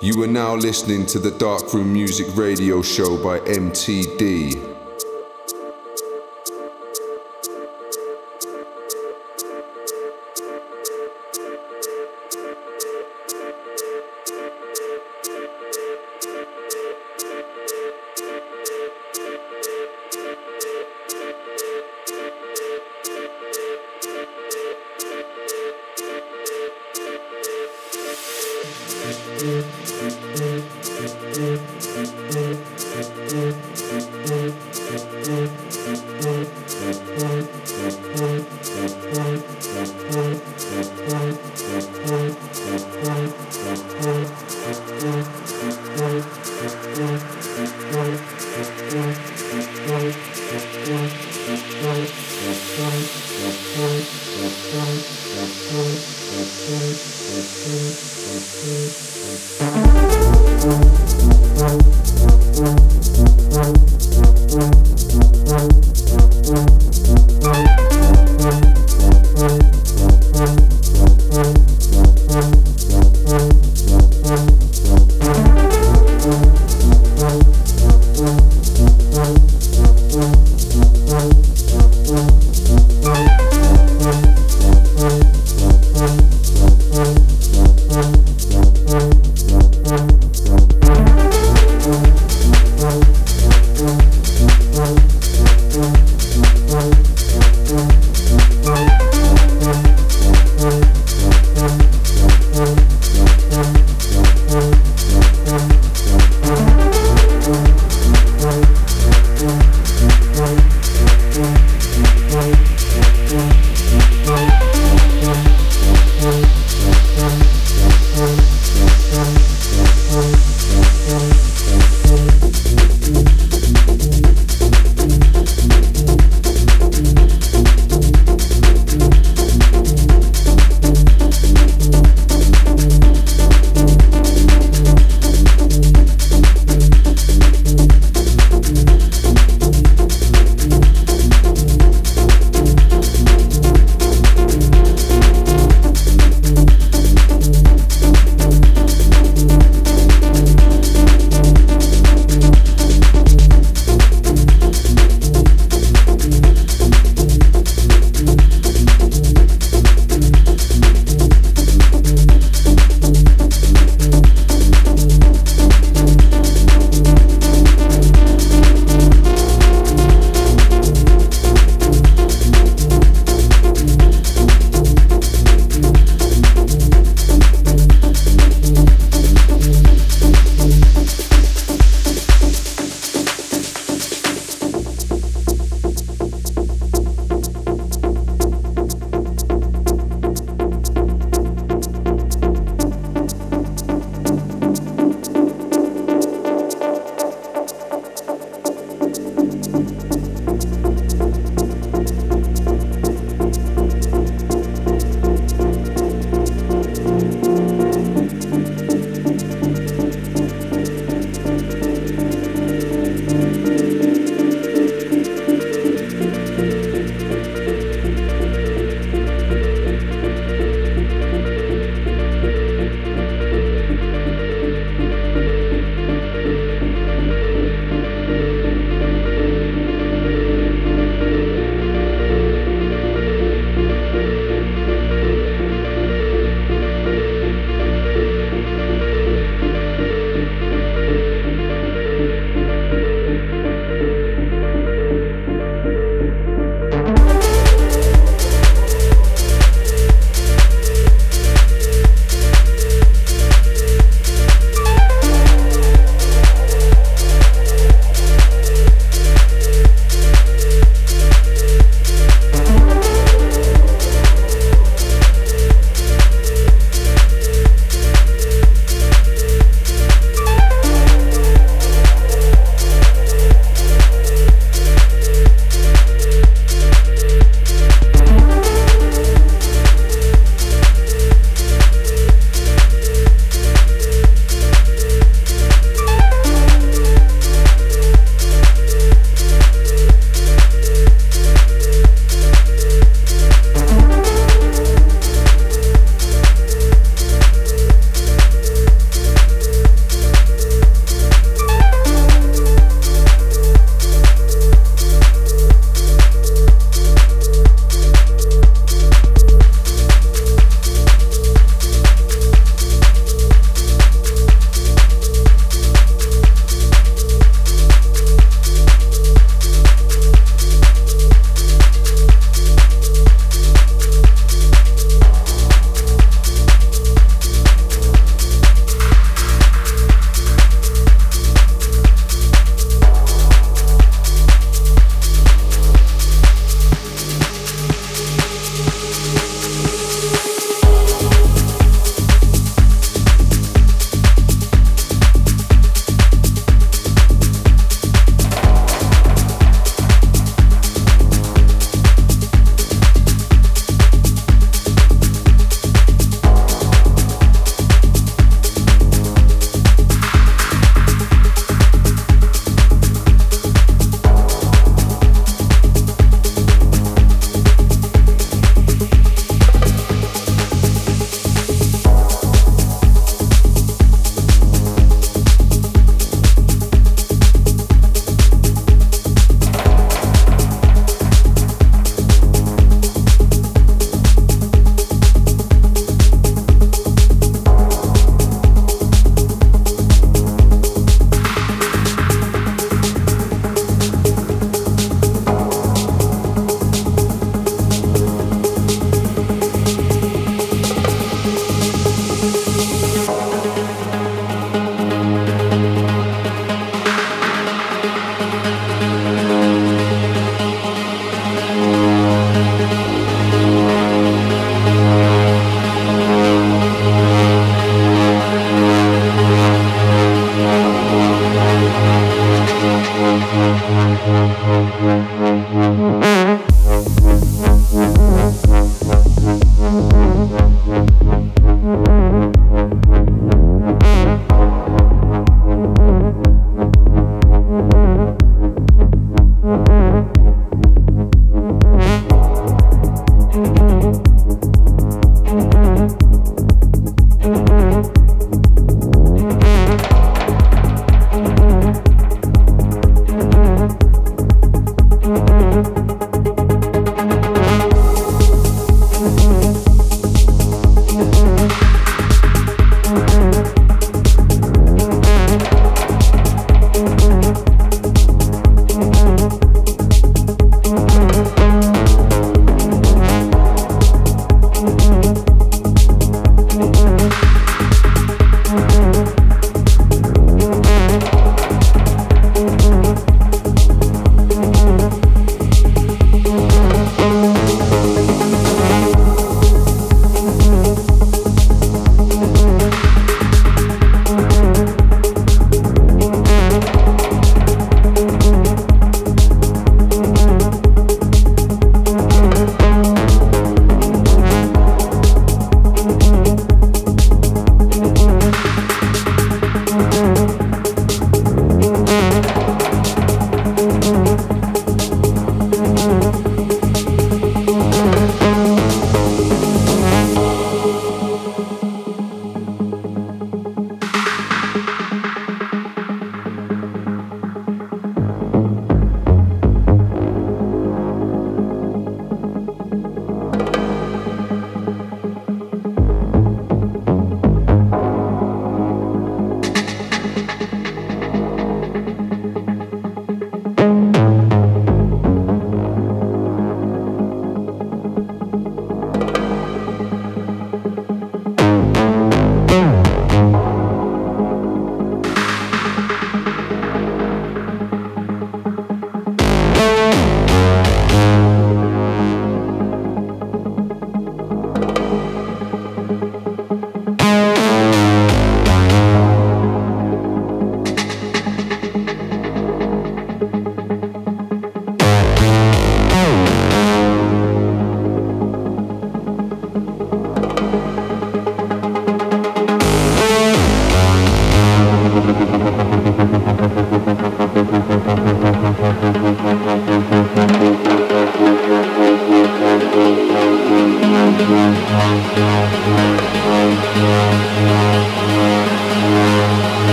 You are now listening to the Darkroom Music Radio Show by MTD.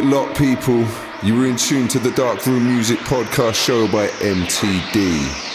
It locked, people. You were in tune to the Dark Room Music Podcast show by MTD.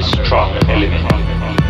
very strong element.